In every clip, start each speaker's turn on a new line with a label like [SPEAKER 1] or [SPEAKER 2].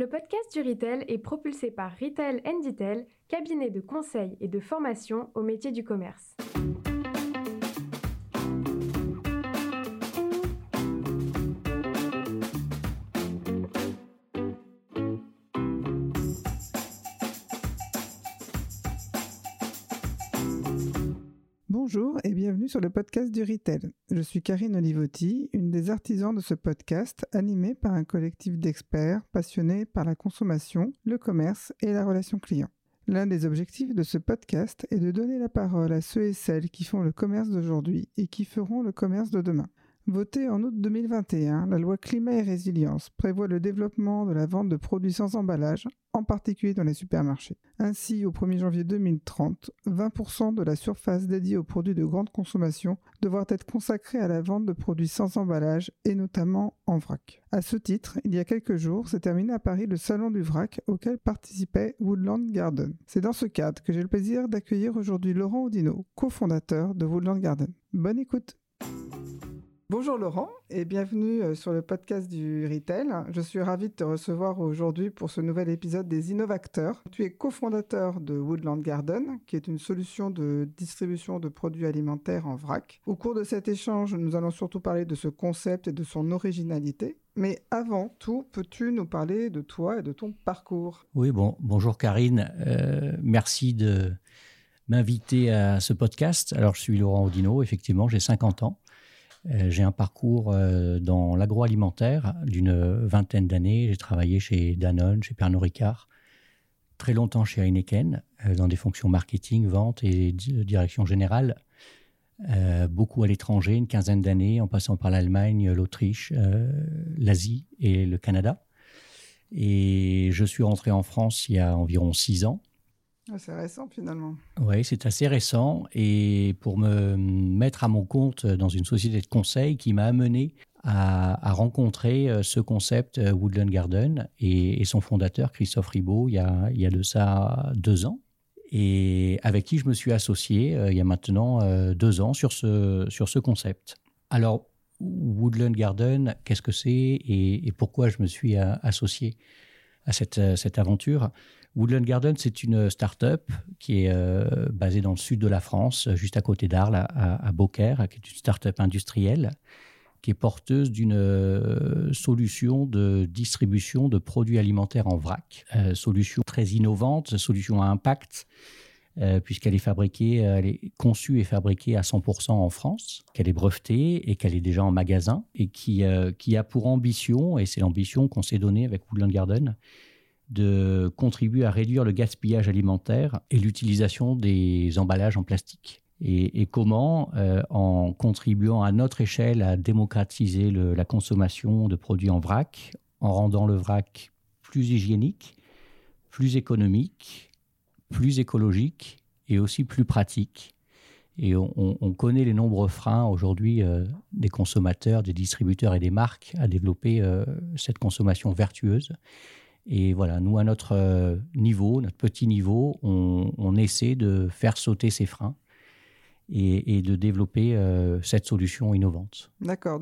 [SPEAKER 1] Le podcast du Retail est propulsé par Retail Detail, cabinet de conseil et de formation au métier du commerce.
[SPEAKER 2] Bienvenue sur le podcast du Retail. Je suis Karine Olivotti, une des artisans de ce podcast animé par un collectif d'experts passionnés par la consommation, le commerce et la relation client. L'un des objectifs de ce podcast est de donner la parole à ceux et celles qui font le commerce d'aujourd'hui et qui feront le commerce de demain. Votée en août 2021, la loi Climat et Résilience prévoit le développement de la vente de produits sans emballage, en particulier dans les supermarchés. Ainsi, au 1er janvier 2030, 20% de la surface dédiée aux produits de grande consommation devra être consacrée à la vente de produits sans emballage et notamment en vrac. À ce titre, il y a quelques jours, s'est terminé à Paris le salon du vrac auquel participait Woodland Garden. C'est dans ce cadre que j'ai le plaisir d'accueillir aujourd'hui Laurent Audino, cofondateur de Woodland Garden. Bonne écoute! Bonjour Laurent et bienvenue euh, sur le podcast du Retail. Je suis ravi de te recevoir aujourd'hui pour ce nouvel épisode des Innovateurs. Tu es cofondateur de Woodland Garden, qui est une solution de distribution de produits alimentaires en vrac. Au cours de cet échange, nous allons surtout parler de ce concept et de son originalité. Mais avant tout, peux-tu nous parler de toi et de ton parcours?
[SPEAKER 3] Oui, bon, bonjour Karine. Euh, merci de m'inviter à ce podcast. Alors, je suis Laurent Audino, effectivement, j'ai 50 ans. Euh, j'ai un parcours euh, dans l'agroalimentaire d'une vingtaine d'années. J'ai travaillé chez Danone, chez Pernod Ricard, très longtemps chez Heineken, euh, dans des fonctions marketing, vente et direction générale. beaucoup à l'étranger, une quinzaine d'années, en passant par l'Allemagne, l'Autriche, l'Asie et le Canada. Et je suis rentré en France il y a environ six ans.
[SPEAKER 2] Ah, c'est récent finalement.
[SPEAKER 3] Oui, c'est assez récent. Et pour me mettre à mon compte dans une société de conseil qui m'a amené à, rencontrer euh, ce concept euh, Woodland Garden et, son fondateur Christophe Ribaud il y, a, de ça deux ans. Et avec qui je me suis associé euh, il y a maintenant deux ans sur ce, sur ce concept. Alors, Woodland Garden, qu'est-ce que c'est et, pourquoi je me suis associé à cette, cette aventure? Woodland Garden, c'est une start-up qui est euh, basée dans le sud de la France, juste à côté d'Arles, à, Beaucaire, qui est une start-up industrielle qui est porteuse d'une euh, solution de distribution de produits alimentaires en vrac. Euh, solution très innovante, solution à impact, puisqu'elle est fabriquée, elle est conçue et fabriquée à 100% en France, qu'elle est brevetée et qu'elle est déjà en magasin, et qui, qui a pour ambition, et c'est l'ambition qu'on s'est donnée avec Woodland Garden, de contribuer à réduire le gaspillage alimentaire et l'utilisation des emballages en plastique. Et, comment, euh, en contribuant à notre échelle à démocratiser la consommation de produits en vrac, en rendant le vrac plus hygiénique, plus économique, plus écologique et aussi plus pratique. Et on, connaît les nombreux freins aujourd'hui euh, des consommateurs, des distributeurs et des marques à développer euh, cette consommation vertueuse. Et voilà, nous, à notre euh, niveau, notre petit niveau, on, essaie de faire sauter ces freins et, de développer euh, cette solution innovante.
[SPEAKER 2] D'accord.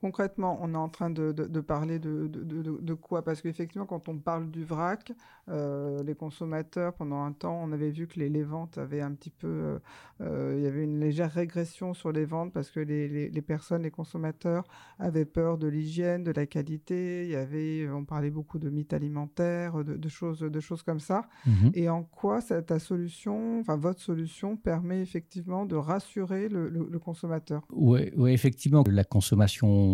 [SPEAKER 2] Concrètement, on est en train de, parler de, de, quoi? Parce qu'effectivement, quand on parle du vrac, euh, les consommateurs, pendant un temps, on avait vu que les, ventes avaient un petit peu... Euh, euh, il y avait une légère régression sur les ventes parce que les, les, personnes, les consommateurs avaient peur de l'hygiène, de la qualité. Il y avait, on parlait beaucoup de mythes alimentaires, de, choses, de choses comme ça. Mhm. Et en quoi ta solution, enfin votre solution, permet effectivement de rassurer le, le consommateur?
[SPEAKER 3] Oui, ouais, effectivement, la consommation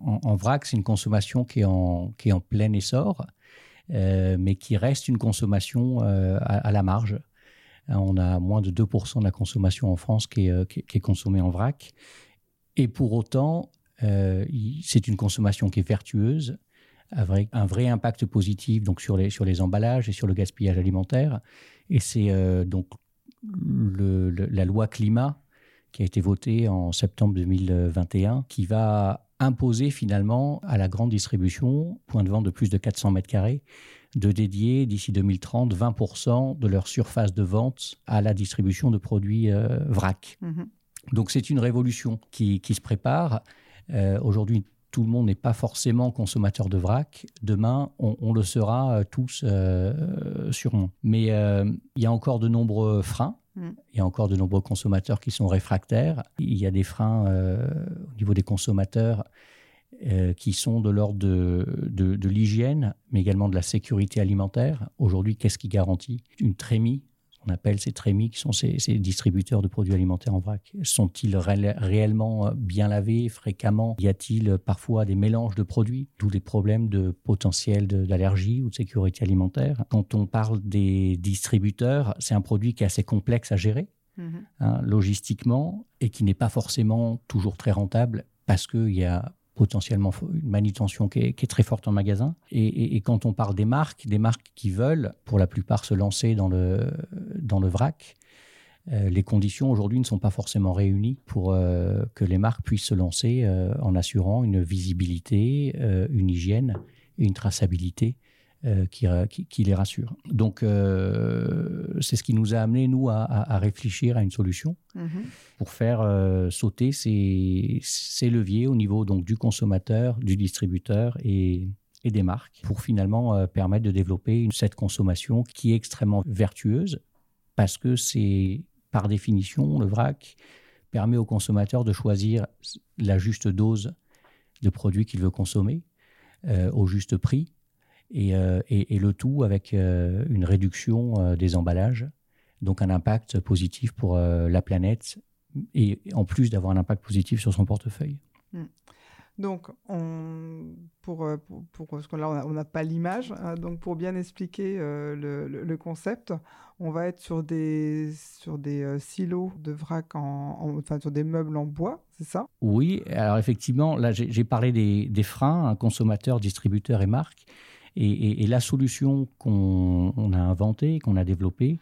[SPEAKER 3] en, vrac, c'est une consommation qui est en, qui est en plein essor, euh, mais qui reste une consommation euh, à, la marge. Euh, on a moins de 2% de la consommation en France qui est, qui est, consommée en vrac. Et pour autant, c'est une consommation qui est vertueuse, un vrai impact positif donc sur les, sur les emballages et sur le gaspillage alimentaire. Et c'est donc la loi climat qui a été votée en septembre 2021, qui va imposer finalement à la grande distribution, point de vente de plus de 400 mètres carrés, de dédier d'ici 2030 20% de leur surface de vente à la distribution de produits euh, vrac. Mhm. Donc c'est une révolution qui, se prépare. Euh, aujourd'hui, tout le monde n'est pas forcément consommateur de vrac. Demain, on, le sera euh, tous euh, sûrement. Mais il y a encore de nombreux freins. Mm. Il y a encore de nombreux consommateurs qui sont réfractaires. Il y a des freins au niveau des consommateurs qui sont de l'ordre de, de l'hygiène, mais également de la sécurité alimentaire. Aujourd'hui, qu'est-ce qui garantit une trémie on appelle ces trémies, qui sont ces, distributeurs de produits alimentaires en vrac. Sont-ils réellement euh, bien lavés fréquemment? Y a-t-il parfois des mélanges de produits, tous les problèmes de potentiel d'allergie ou de sécurité alimentaire Quand on parle des distributeurs, c'est un produit qui est assez complexe à gérer. Mm-hmm. Hein, logistiquement et qui n'est pas forcément toujours très rentable parce qu'il y a potentiellement une manutention qui est, très forte en magasin. Et, quand on parle des marques, des marques qui veulent, pour la plupart, se lancer dans le, dans le vrac, euh, les conditions aujourd'hui ne sont pas forcément réunies pour euh, que les marques puissent se lancer euh, en assurant une visibilité, une hygiène et une traçabilité euh, qui, les rassure. Donc, euh, c'est ce qui nous a amené, nous, à, réfléchir à une solution mhm. pour faire euh, sauter ces, leviers au niveau donc, du consommateur, du distributeur et, des marques pour finalement permettre de développer une, cette consommation qui est extrêmement vertueuse parce que c'est, par définition, le vrac permet au consommateur de choisir la juste dose de produits qu'il veut consommer au juste prix euh, et, le tout avec euh, une réduction euh, des emballages, donc un impact positif pour la planète et en plus d'avoir un impact positif sur son portefeuille. Hmm.
[SPEAKER 2] Donc, on, pour, pour, parce que là, on n'a pas l'image, hein, donc pour bien expliquer le, concept, on va être sur des, sur des silos de vrac, en, enfin sur des meubles en bois, c'est ça?
[SPEAKER 3] Oui, alors effectivement, là j'ai parlé des, des freins, hein, consommateurs, distributeurs et marques. Et, la solution qu'on a inventée, qu'on a développée,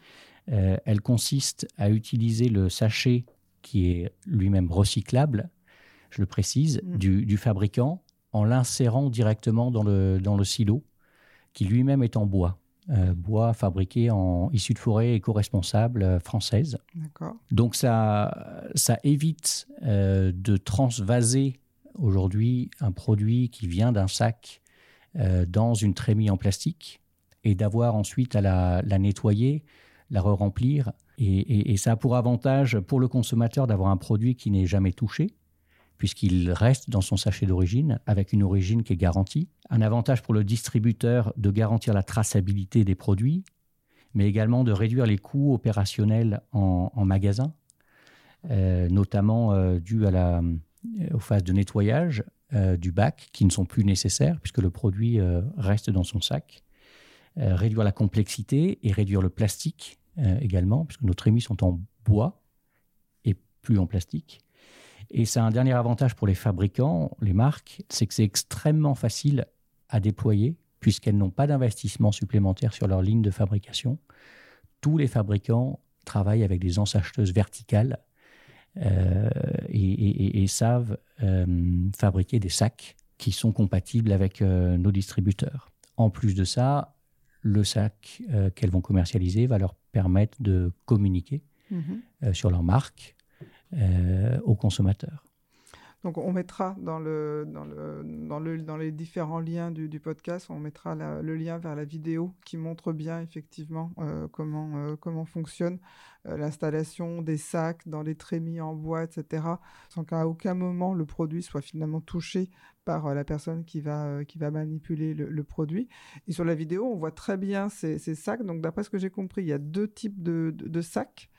[SPEAKER 3] euh, elle consiste à utiliser le sachet qui est lui-même recyclable, je le précise, mm. du, fabricant, en l'insérant directement dans le, dans le silo, qui lui-même est en bois. Euh, bois fabriqué en issu de forêt éco-responsable euh, française. Donc ça, ça évite de transvaser aujourd'hui un produit qui vient d'un sac euh, dans une trémie en plastique et d'avoir ensuite à la, nettoyer, la re-remplir. Et, ça a pour avantage pour le consommateur d'avoir un produit qui n'est jamais touché, puisqu'il reste dans son sachet d'origine, avec une origine qui est garantie. Un avantage pour le distributeur de garantir la traçabilité des produits, mais également de réduire les coûts opérationnels en, magasin, euh, notamment euh, dû à la, aux phases de nettoyage euh, du bac qui ne sont plus nécessaires puisque le produit euh, reste dans son sac. Euh, réduire la complexité et réduire le plastique également, puisque nos trémies sont en bois et plus en plastique. Et c'est un dernier avantage pour les fabricants, les marques, c'est que c'est extrêmement facile à déployer puisqu'elles n'ont pas d'investissement supplémentaire sur leur ligne de fabrication. Tous les fabricants travaillent avec des ensacheteuses verticales euh, et, savent euh, fabriquer des sacs qui sont compatibles avec euh, nos distributeurs. En plus de ça, le sac qu'elles vont commercialiser va leur permettre de communiquer mhm. sur leur marque aux consommateurs.
[SPEAKER 2] Donc on mettra dans, le, dans, le, dans, le, dans les différents liens du, podcast, on mettra le lien vers la vidéo qui montre bien effectivement euh, comment, euh, comment fonctionne euh, l'installation des sacs dans les trémies en bois, etc. Sans qu'à aucun moment le produit soit finalement touché par la personne qui va, manipuler le, produit. Et sur la vidéo, on voit très bien ces, sacs. Donc d'après ce que j'ai compris, il y a deux types de sacs.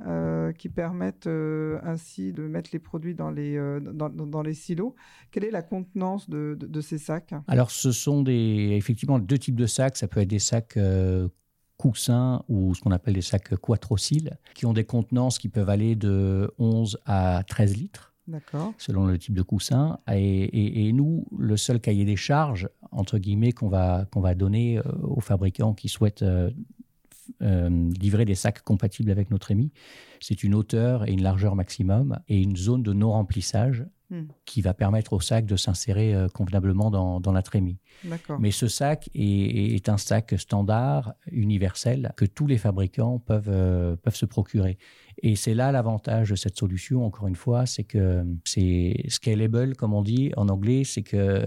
[SPEAKER 2] Euh, qui permettent euh, ainsi de mettre les produits dans les, euh, dans, les silos. Quelle est la contenance de, ces sacs?
[SPEAKER 3] Alors, ce sont des, effectivement deux types de sacs. Ça peut être des sacs coussins ou ce qu'on appelle des sacs quattrociles, qui ont des contenances qui peuvent aller de 11 à 13 litres. Selon le type de coussin. Et, et, nous, le seul cahier des charges, entre guillemets, qu'on va, qu'on va donner aux fabricants qui souhaitent euh, livrer des sacs compatibles avec notre EMI. C'est une hauteur et une largeur maximum et une zone de non-remplissage hmm. qui va permettre au sac de s'insérer euh, convenablement dans, la trémie. Mais ce sac est, un sac standard, universel, que tous les fabricants peuvent, euh, peuvent se procurer. Et c'est là l'avantage de cette solution, encore une fois, c'est que c'est scalable, comme on dit en anglais, c'est que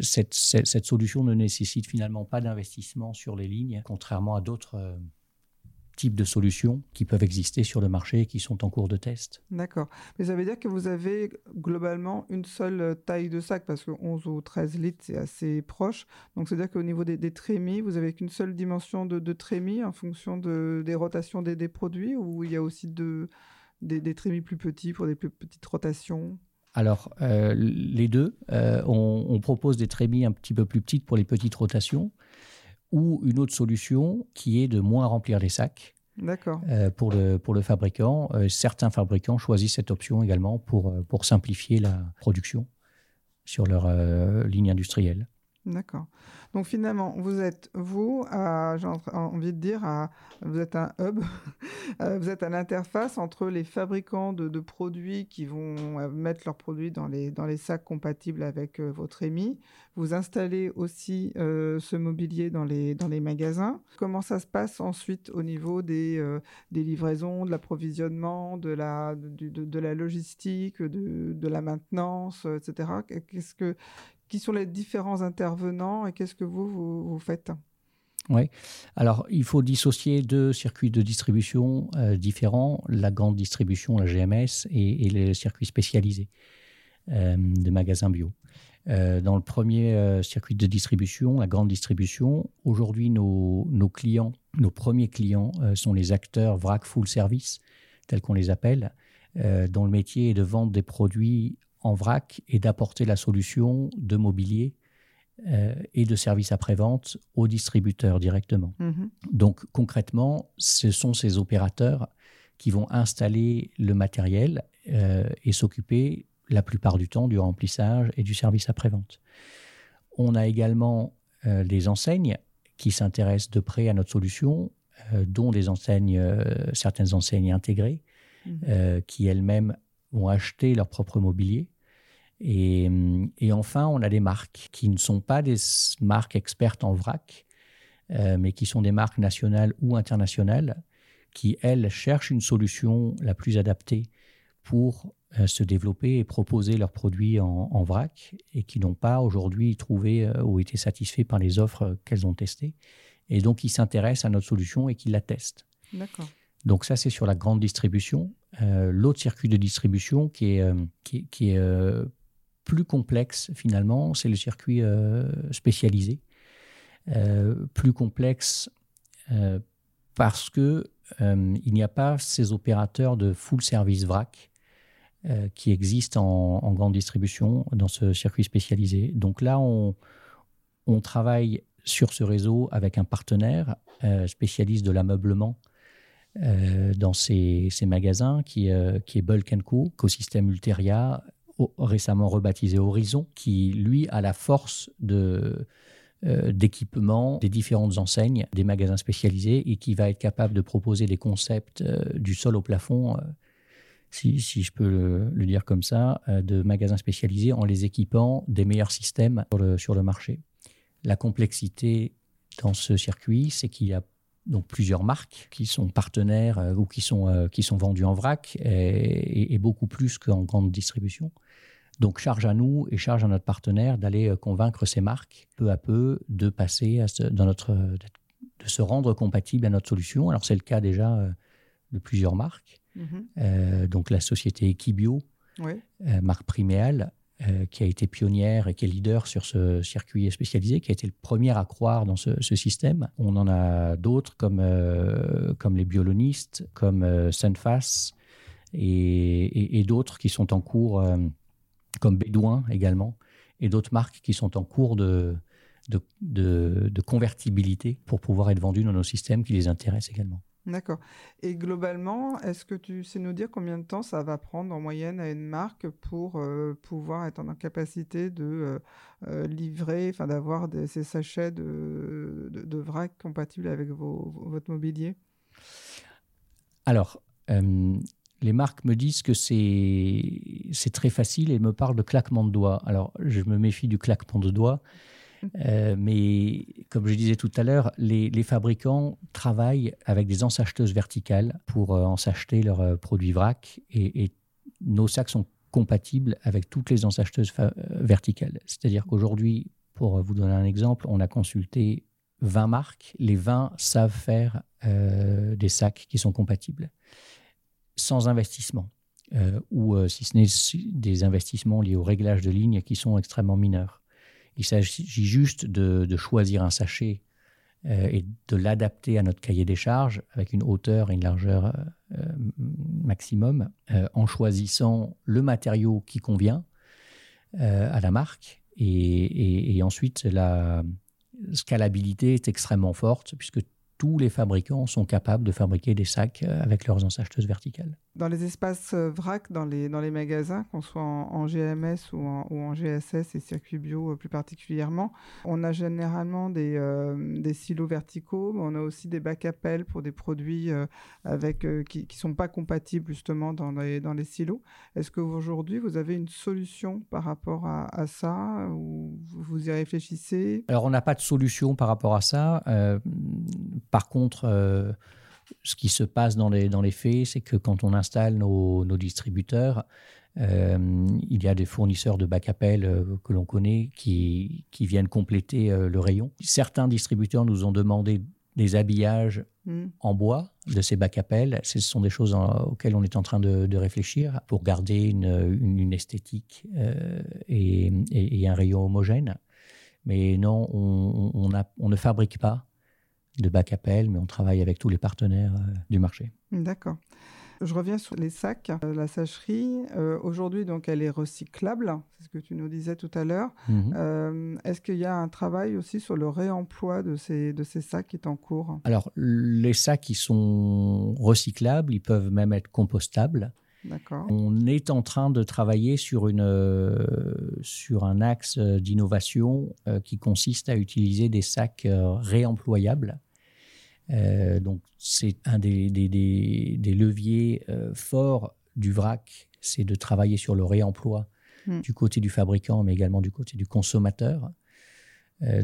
[SPEAKER 3] cette, cette, solution ne nécessite finalement pas d'investissement sur les lignes, contrairement à d'autres euh, types de solutions qui peuvent exister sur le marché et qui sont en cours de test.
[SPEAKER 2] D'accord. Mais ça veut dire que vous avez globalement une seule taille de sac, parce que 11 ou 13 litres, c'est assez proche. Donc, c'est-à-dire qu'au niveau des, trémies, vous avez qu'une seule dimension de, de trémies en fonction de, des rotations des, produits, ou il y a aussi de, des, trémies plus petits pour des plus petites rotations?
[SPEAKER 3] Alors, euh, les deux. Euh, on, on, propose des trémies un petit peu plus petites pour les petites rotations ou une autre solution qui est de moins remplir les sacs.
[SPEAKER 2] D'accord.
[SPEAKER 3] Euh, pour, le, pour le fabricant. Euh, certains fabricants choisissent cette option également pour, euh, pour simplifier la production sur leur ligne industrielle.
[SPEAKER 2] D'accord. Donc finalement, vous êtes, vous, j'ai envie de dire, vous êtes un hub, euh, vous êtes à l'interface entre les fabricants de, produits qui vont euh, mettre leurs produits dans les, dans les sacs compatibles avec euh, votre EMI. Vous installez aussi ce mobilier dans les, dans les magasins. Comment ça se passe ensuite au niveau des, des livraisons, de l'approvisionnement, de la, de, la logistique, de, de la maintenance, etc. Qu'est-ce que, qui sont les différents intervenants et qu'est-ce que vous, vous, faites?
[SPEAKER 3] Oui. Alors, il faut dissocier deux circuits de distribution euh, différents, la grande distribution, la GMS, et, les circuits spécialisés euh, de magasins bio. Euh, dans le premier circuit de distribution, la grande distribution, aujourd'hui, nos, nos, clients, nos premiers clients sont les acteurs VRAC Full Service, tels qu'on les appelle, dont le métier est de vendre des produits en vrac et d'apporter la solution de mobilier euh, et de services après-vente aux distributeurs directement. Mhm. Donc concrètement, ce sont ces opérateurs qui vont installer le matériel euh, et s'occuper la plupart du temps du remplissage et du service après-vente. On a également euh, les enseignes qui s'intéressent de près à notre solution, dont des enseignes, certaines enseignes intégrées, mhm. qui elles-mêmes vont acheter leur propre mobilier. Et, et, enfin, on a des marques qui ne sont pas des marques expertes en vrac, euh, mais qui sont des marques nationales ou internationales, qui, elles, cherchent une solution la plus adaptée pour euh, se développer et proposer leurs produits en, vrac, et qui n'ont pas aujourd'hui trouvé euh, ou été satisfaits par les offres qu'elles ont testées. Et donc, ils s'intéressent à notre solution et qui la testent.
[SPEAKER 2] D'accord.
[SPEAKER 3] Donc ça, c'est sur la grande distribution. Euh, l'autre circuit de distribution qui est, euh, euh, plus complexe finalement, c'est le circuit spécialisé. plus complexe parce que il n'y a pas ces opérateurs de full service vrac qui existent en, grande distribution dans ce circuit spécialisé. Donc là, on travaille sur ce réseau avec un partenaire spécialiste de l'ameublement euh, dans ces, magasins qui, euh, qui est Bulk Co, écosystème Ulteria, récemment rebaptisé Horizon, qui lui a la force de euh, d'équipement des différentes enseignes, des magasins spécialisés et qui va être capable de proposer des concepts du sol au plafond, si, si, je peux le, dire comme ça, de magasins spécialisés en les équipant des meilleurs systèmes sur le, sur le marché. La complexité dans ce circuit, c'est qu'il y a donc plusieurs marques qui sont partenaires euh, ou qui sont, euh, qui sont vendues en vrac et, beaucoup plus qu'en grande distribution. Donc charge à nous et charge à notre partenaire d'aller euh, convaincre ces marques peu à peu de passer à dans notre, de se rendre compatible à notre solution. Alors c'est le cas déjà de plusieurs marques. Mm-hmm. donc la société Equibio, marque Priméal, euh, qui a été pionnière et qui est leader sur ce circuit spécialisé, qui a été le premier à croire dans ce, système. On en a d'autres comme, euh, comme les biolonistes, comme euh, et, d'autres qui sont en cours, comme Bédouin également, et d'autres marques qui sont en cours de, de, de convertibilité pour pouvoir être vendues dans nos systèmes qui les intéressent également.
[SPEAKER 2] D'accord. Et globalement, est-ce que tu sais nous dire combien de temps ça va prendre en moyenne à une marque pour euh, pouvoir être en capacité de euh, euh, livrer, enfin d'avoir ces sachets de, de, vrac compatibles avec votre mobilier?
[SPEAKER 3] Alors, les marques me disent que c'est très facile et me parlent de claquement de doigts. Alors, je me méfie du claquement de doigts. Euh, mais comme je disais tout à l'heure, les, fabricants travaillent avec des ensacheteuses verticales pour euh, ensacheter leurs euh, produits vrac et, nos sacs sont compatibles avec toutes les ensacheteuses verticales. C'est-à-dire qu'aujourd'hui, pour vous donner un exemple, on a consulté 20 marques. Les 20 savent faire des sacs qui sont compatibles sans investissement, euh, ou euh, si ce n'est des investissements liés au réglage de lignes qui sont extrêmement mineurs. Il s'agit juste de, choisir un sachet euh, et de l'adapter à notre cahier des charges avec une hauteur et une largeur maximum, en choisissant le matériau qui convient à la marque. Et, et ensuite, la scalabilité est extrêmement forte puisque tous les fabricants sont capables de fabriquer des sacs euh, avec leurs ensacheteuses verticales.
[SPEAKER 2] Dans les espaces euh, vrac, dans les, dans les magasins, qu'on soit en, GMS ou en, ou en, GSS et circuits bio euh, plus particulièrement, on a généralement des, des silos verticaux, mais on a aussi des bacs appels pour des produits avec, qui ne sont pas compatibles justement dans les, dans les silos. Est-ce qu'aujourd'hui, vous avez une solution par rapport à, à, ça ou vous y réfléchissez?
[SPEAKER 3] Alors, on n'a pas de solution par rapport à ça par contre, euh, ce qui se passe dans les, dans les faits, c'est que quand on installe nos, distributeurs, euh, il y a des fournisseurs de bac appel euh, que l'on connaît qui, qui, viennent compléter le rayon. Certains distributeurs nous ont demandé des habillages hmm. en bois de ces bacs appel. Ce sont des choses auxquelles on est en train de, réfléchir pour garder une, une, esthétique et, et, un rayon homogène. Mais non, on, on, on ne fabrique pas de bac appel, mais on travaille avec tous les partenaires euh, du marché.
[SPEAKER 2] D'accord. Je reviens sur les sacs. Euh, la sacherie, euh, aujourd'hui, donc, elle est recyclable. C'est ce que tu nous disais tout à l'heure. Mhm. Est-ce qu'il y a un travail aussi sur le réemploi de ces, de ces sacs qui est en cours?
[SPEAKER 3] Alors, les sacs qui sont recyclables, ils peuvent même être compostables. On est en train de travailler sur, une, euh, sur un axe d'innovation euh, qui consiste à utiliser des sacs euh, réemployables. donc, c'est un des, des, leviers forts du VRAC, c'est de travailler sur le réemploi hmm. du côté du fabricant, mais également du côté du consommateur.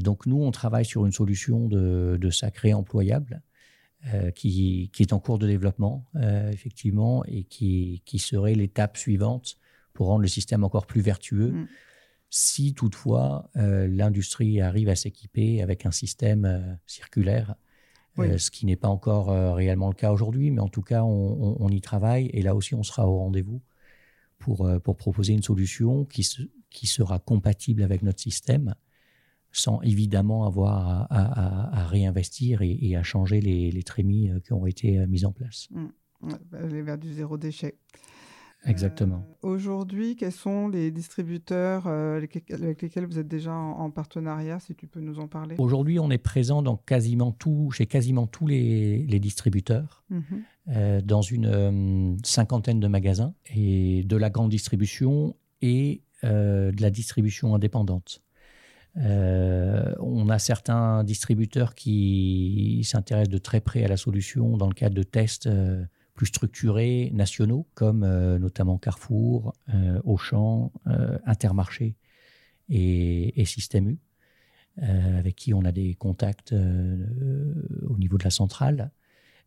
[SPEAKER 3] donc, nous, on travaille sur une solution de, de sacs réemployables euh, qui, est en cours de développement, euh, effectivement, et qui, qui serait l'étape suivante pour rendre le système encore plus vertueux. Mm. Si toutefois euh, l'industrie arrive à s'équiper avec un système circulaire, ce qui n'est pas encore réellement le cas aujourd'hui, mais en tout cas on, y travaille et là aussi on sera au rendez-vous pour, pour proposer une solution qui, qui sera compatible avec notre système sans évidemment avoir à, réinvestir et, à changer les, trémies euh, qui ont été euh, mises en place.
[SPEAKER 2] Mmh. Aller vers du zéro déchet.
[SPEAKER 3] Exactement.
[SPEAKER 2] Euh, aujourd'hui, quels sont les distributeurs avec lesquels vous êtes déjà en, partenariat, si tu peux nous en parler?
[SPEAKER 3] Aujourd'hui, on est présent dans quasiment tout, chez quasiment tous les, distributeurs, mmh. dans une cinquantaine de magasins, et de la grande distribution et de la distribution indépendante. Euh, on a certains distributeurs qui s'intéressent de très près à la solution dans le cadre de tests euh, plus structurés nationaux, comme euh, notamment Carrefour, Auchan, Intermarché et, et Système U, avec qui on a des contacts au niveau de la centrale.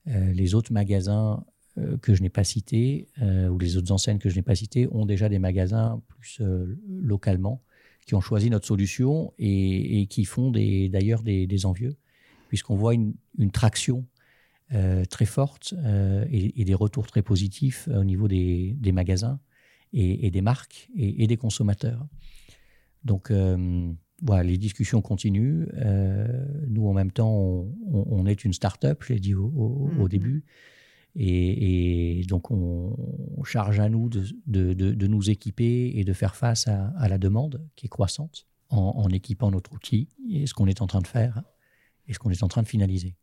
[SPEAKER 3] les autres magasins que je n'ai pas cités, ou les autres enseignes que je n'ai pas citées, ont déjà des magasins plus localement qui ont choisi notre solution et, qui font d'ailleurs des, envieux, puisqu'on voit une, traction euh, très forte euh, et, des retours très positifs au niveau des, magasins et, des marques et, des consommateurs. Donc euh, voilà, les discussions continuent. nous, en même temps, on, est une start-up, je l'ai dit au, mm-hmm. début. Et, donc, on, charge à nous de, nous équiper et de faire face à, la demande qui est croissante en, équipant notre outil et ce qu'on est en train de faire et ce qu'on est en train de finaliser.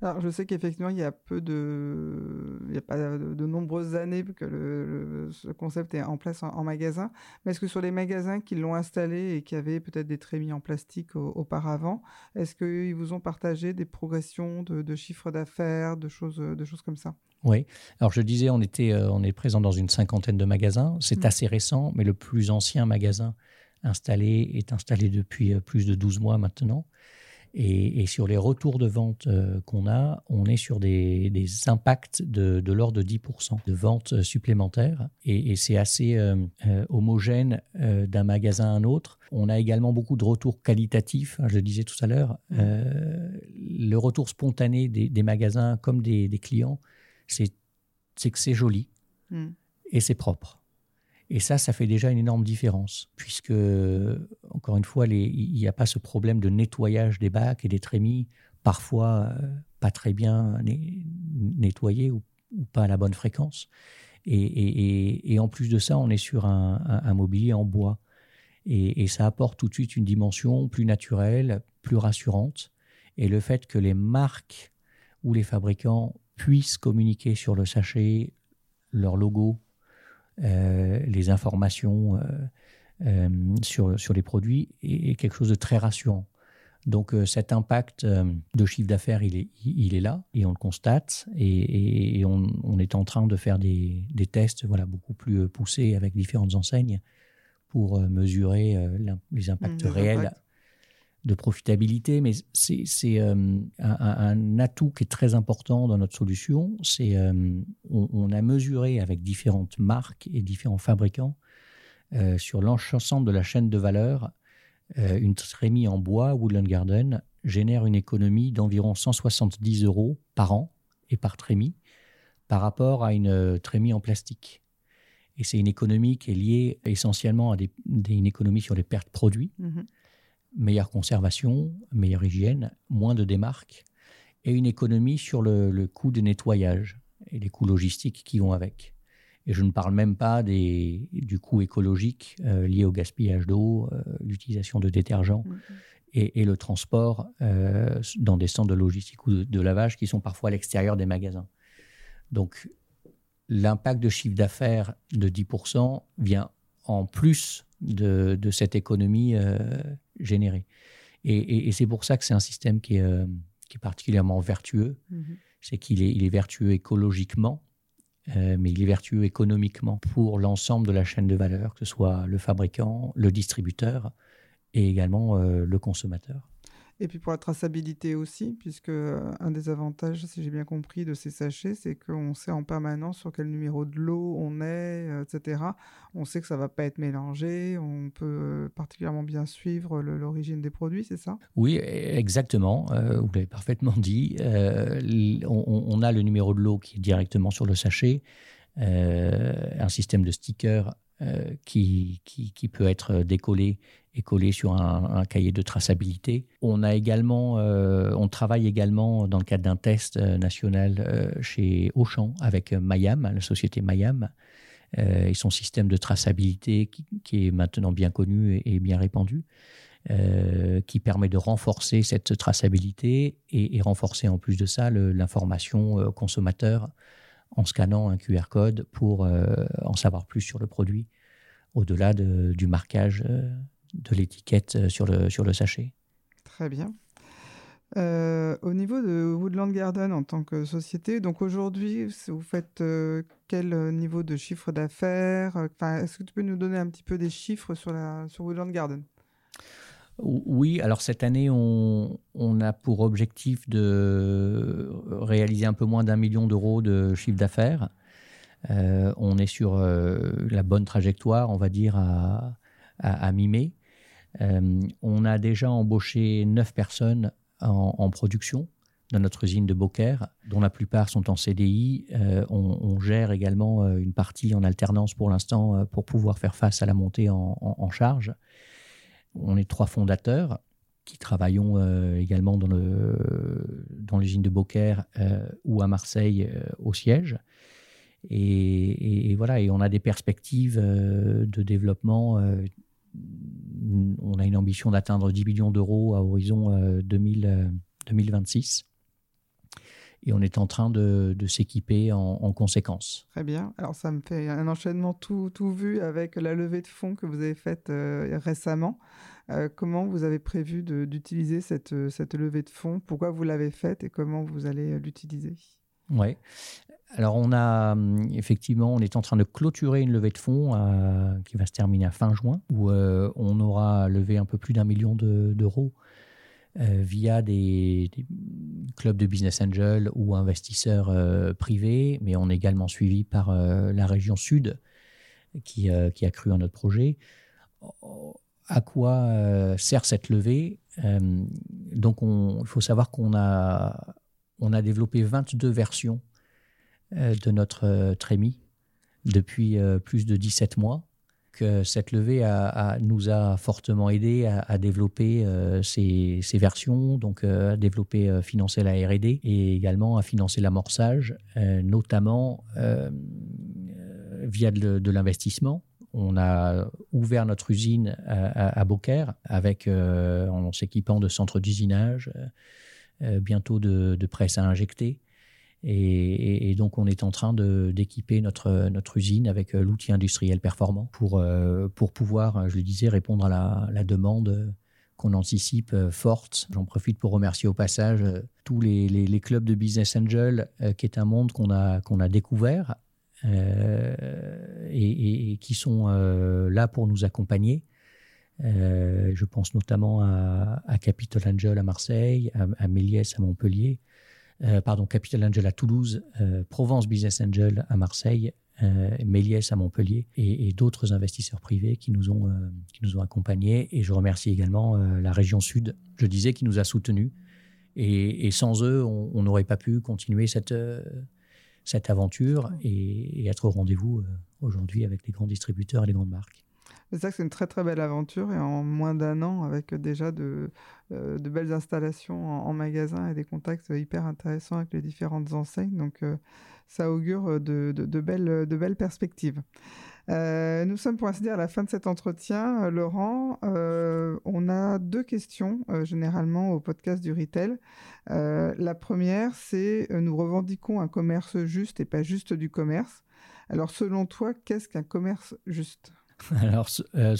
[SPEAKER 2] Alors, je sais qu'effectivement, il y a peu de, il y a pas de, nombreuses années que le, ce concept est en place en, magasin. Mais est-ce que sur les magasins qui l'ont installé et qui avaient peut-être des trémies en plastique auparavant, est-ce qu'ils vous ont partagé des progressions de, de chiffre d'affaires, de choses, de choses comme ça?
[SPEAKER 3] Oui. Alors, je disais, on était, euh, on est présent dans une cinquantaine de magasins. C'est mmh. assez récent, mais le plus ancien magasin installé est installé depuis euh, plus de 12 mois maintenant. Et, sur les retours de vente euh, qu'on a, on est sur des, impacts de, l'ordre de 10% de ventes supplémentaires. Et, c'est assez euh, euh, homogène d'un magasin à un autre. On a également beaucoup de retours qualitatifs, hein, je le disais tout à l'heure. Mmh. le retour spontané des, magasins comme des, clients, c'est que c'est joli mmh. et c'est propre. Et ça, ça fait déjà une énorme différence, puisque, encore une fois, il n'y a pas ce problème de nettoyage des bacs et des trémies, parfois euh, pas très bien nettoyés ou, pas à la bonne fréquence. Et, en plus de ça, on est sur un, mobilier en bois. Et, ça apporte tout de suite une dimension plus naturelle, plus rassurante. Et le fait que les marques ou les fabricants puissent communiquer sur le sachet leur logo les informations euh, euh, sur, sur les produits est, quelque chose de très rassurant. Donc cet impact de chiffre d'affaires, il est, il est là et on le constate et, on, est en train de faire des, des, tests voilà, beaucoup plus poussés avec différentes enseignes pour mesurer les impacts mmh, réels de profitabilité, mais c'est euh, un, atout qui est très important dans notre solution. C'est euh, on, a mesuré avec différentes marques et différents fabricants euh, sur l'ensemble de la chaîne de valeur, une trémie en bois Woodland Garden génère une économie d'environ 170 euros par an et par trémie par rapport à une trémie en plastique. Et c'est une économie qui est liée essentiellement à une économie sur les pertes produits. Mmh meilleure conservation, meilleure hygiène, moins de démarques et une économie sur le, coût de nettoyage et les coûts logistiques qui vont avec. Et je ne parle même pas des, du coût écologique euh, lié au gaspillage d'eau, euh, l'utilisation de détergents mm-hmm. et, le transport euh, dans des centres de logistique ou de, lavage qui sont parfois à l'extérieur des magasins. Donc l'impact de chiffre d'affaires de 10% vient en plus de, de cette économie généré. Et, c'est pour ça que c'est un système qui est, euh, qui est particulièrement vertueux. Mhm. C'est qu'il est, il est vertueux écologiquement, euh, mais il est vertueux économiquement pour l'ensemble de la chaîne de valeur, que ce soit le fabricant, le distributeur et également euh, le consommateur.
[SPEAKER 2] Et puis pour la traçabilité aussi, puisque euh, un des avantages, si j'ai bien compris, de ces sachets, c'est qu'on sait en permanence sur quel numéro de lot on est, euh, etc. On sait que ça va pas être mélangé, on peut euh, particulièrement bien suivre l'origine des produits, c'est ça?
[SPEAKER 3] Oui, exactement. vous l'avez parfaitement dit. On, a le numéro de lot qui est directement sur le sachet, un système de stickers qui, qui, peut être décollé collé sur un, cahier de traçabilité. On a également, euh, on travaille également dans le cadre d'un test euh, national euh, chez Auchan avec Mayam, la société Mayam, et son système de traçabilité qui, est maintenant bien connu et, bien répandu. qui permet de renforcer cette traçabilité et, renforcer en plus de ça l'information consommateur en scannant un QR code pour en savoir plus sur le produit au-delà du marquage de l'étiquette euh, sur le, sur le sachet.
[SPEAKER 2] Très bien. Euh, au niveau de Woodland Garden en tant que société, donc aujourd'hui, vous faites euh, quel niveau de chiffre d'affaires? Est-ce que tu peux nous donner un petit peu des chiffres sur, la, sur Woodland Garden?
[SPEAKER 3] Oui, alors cette année, on, a pour objectif de réaliser un peu moins d'un million d'euros de chiffre d'affaires. on est sur la bonne trajectoire, on va dire, à, à, mi-mai. Euh, on a déjà embauché neuf personnes en, production dans notre usine de Beaucaire, dont la plupart sont en CDI. Euh, on, gère également euh, une partie en alternance pour l'instant pour pouvoir faire face à la montée en, charge. On est trois fondateurs qui travaillons également dans, l'usine de Beaucaire ou à Marseille au siège. Et, et, voilà, et on a des perspectives de développement on a une ambition d'atteindre 10 millions d'euros à horizon 2026. Euh, et on est en train de, s'équiper en, conséquence.
[SPEAKER 2] Très bien. Alors ça me fait un enchaînement tout, tout vu avec la levée de fonds que vous avez faite euh, récemment. Euh, comment vous avez prévu d'utiliser cette, cette levée de fonds? Pourquoi vous l'avez faite et comment vous allez l'utiliser?
[SPEAKER 3] Oui. Alors on a hum, effectivement, on est en train de clôturer une levée de fonds euh, qui va se terminer à fin juin, où on aura levé un peu plus d'un million d'euros. Euh, via des, clubs de business angel ou investisseurs euh, privés, mais on est également suivi par euh, la région sud qui, a cru à notre projet. À quoi sert cette levée? Donc, il faut savoir qu'on a, on a développé 22 versions de notre trémie depuis plus de 17 mois cette levée nous a fortement aidé à, développer euh, ces, versions, donc euh, à développer, euh, financer la R&D et également à financer l'amorçage, notamment via de, l'investissement. On a ouvert notre usine à, Beaucaire avec, en s'équipant de centres d'usinage, bientôt de, de presse à injecter. Et, donc, on est en train d'équiper notre, usine avec euh, l'outil industriel performant pour, euh, pour pouvoir, je le disais, répondre à la, demande qu'on anticipe euh, forte. J'en profite pour remercier au passage tous les, les, clubs de Business Angel, qui est un monde qu'on a, qu'on a découvert et, qui sont là pour nous accompagner. je pense notamment à, à, Capital Angel à Marseille, à, à Méliès à Montpellier, euh, pardon, Capital Angel à Toulouse, euh, Provence Business Angel à Marseille, euh, Méliès à Montpellier et, d'autres investisseurs privés qui nous ont qui nous ont accompagnés. Et je remercie également la région Sud, je disais, qui nous a soutenus. Et, sans eux, on n'aurait pas pu continuer cette cette aventure et être au rendez-vous aujourd'hui avec les grands distributeurs et les grandes marques.
[SPEAKER 2] C'est ça que c'est une très très belle aventure et en moins d'un an avec déjà de, euh, de belles installations en, magasin et des contacts hyper intéressants avec les différentes enseignes. Donc euh, ça augure de, belles, perspectives. Euh, nous sommes pour ainsi dire à la fin de cet entretien. Laurent, on a deux questions généralement au podcast du Retail. la première, c'est nous revendiquons un commerce juste et pas juste du commerce. Alors selon toi, qu'est-ce qu'un commerce juste?
[SPEAKER 3] Alors, euh,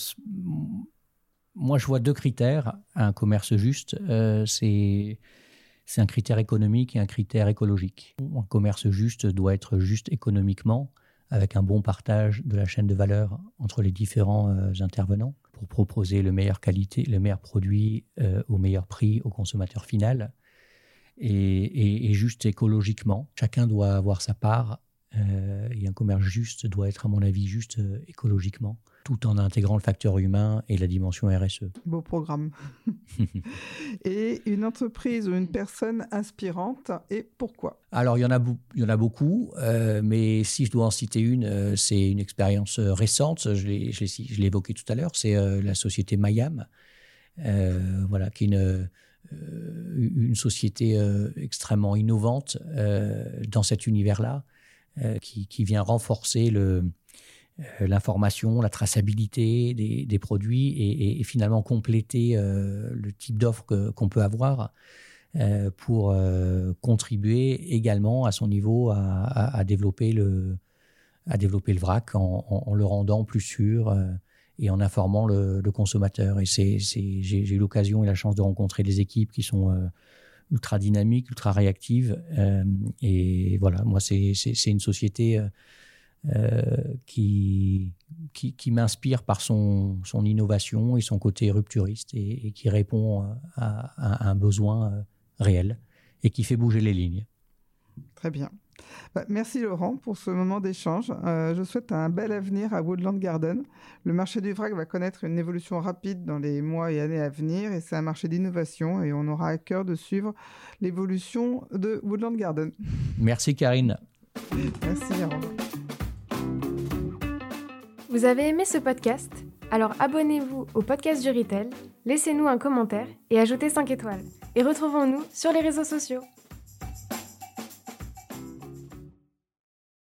[SPEAKER 3] moi, je vois deux critères un commerce juste. Euh, c'est un critère économique et un critère écologique. Un commerce juste doit être juste économiquement, avec un bon partage de la chaîne de valeur entre les différents euh, intervenants pour proposer le meilleur qualité, le meilleur produit au meilleur prix au consommateur final. et, juste écologiquement. Chacun doit avoir sa part euh, et un commerce juste doit être, à mon avis, juste euh, écologiquement, tout en intégrant le facteur humain et la dimension RSE.
[SPEAKER 2] Beau programme. et une entreprise ou une personne inspirante, et pourquoi?
[SPEAKER 3] Alors, il y en a, il y en a beaucoup, euh, mais si je dois en citer une, c'est une expérience récente, je l'ai évoqué tout à l'heure, c'est la société Mayam, voilà, qui est une une société extrêmement innovante dans cet univers-là, euh, qui, vient renforcer euh, l'information, la traçabilité des, produits et, finalement compléter euh, le type d'offre qu'on peut avoir pour contribuer également à son niveau à, développer, le, à développer le vrac en, le rendant plus sûr et en informant le, consommateur. Et c'est, j'ai, eu l'occasion et la chance de rencontrer des équipes qui sont ultra dynamique, ultra réactive. Euh, et voilà, moi, c'est une société euh, euh, qui, qui, m'inspire par son, son innovation et son côté rupturiste et, qui répond à, un besoin réel et qui fait bouger les lignes.
[SPEAKER 2] Très bien. Bah, merci Laurent pour ce moment d'échange. Euh, je souhaite un bel avenir à Woodland Garden. Le marché du vrac va connaître une évolution rapide dans les mois et années à venir et c'est un marché d'innovation et on aura à cœur de suivre l'évolution de Woodland Garden.
[SPEAKER 3] Merci Karine.
[SPEAKER 2] Merci Laurent.
[SPEAKER 1] Vous avez aimé ce podcast? Alors abonnez-vous au podcast du Retail, laissez-nous un commentaire et ajoutez 5 étoiles. Et retrouvons-nous sur les réseaux sociaux.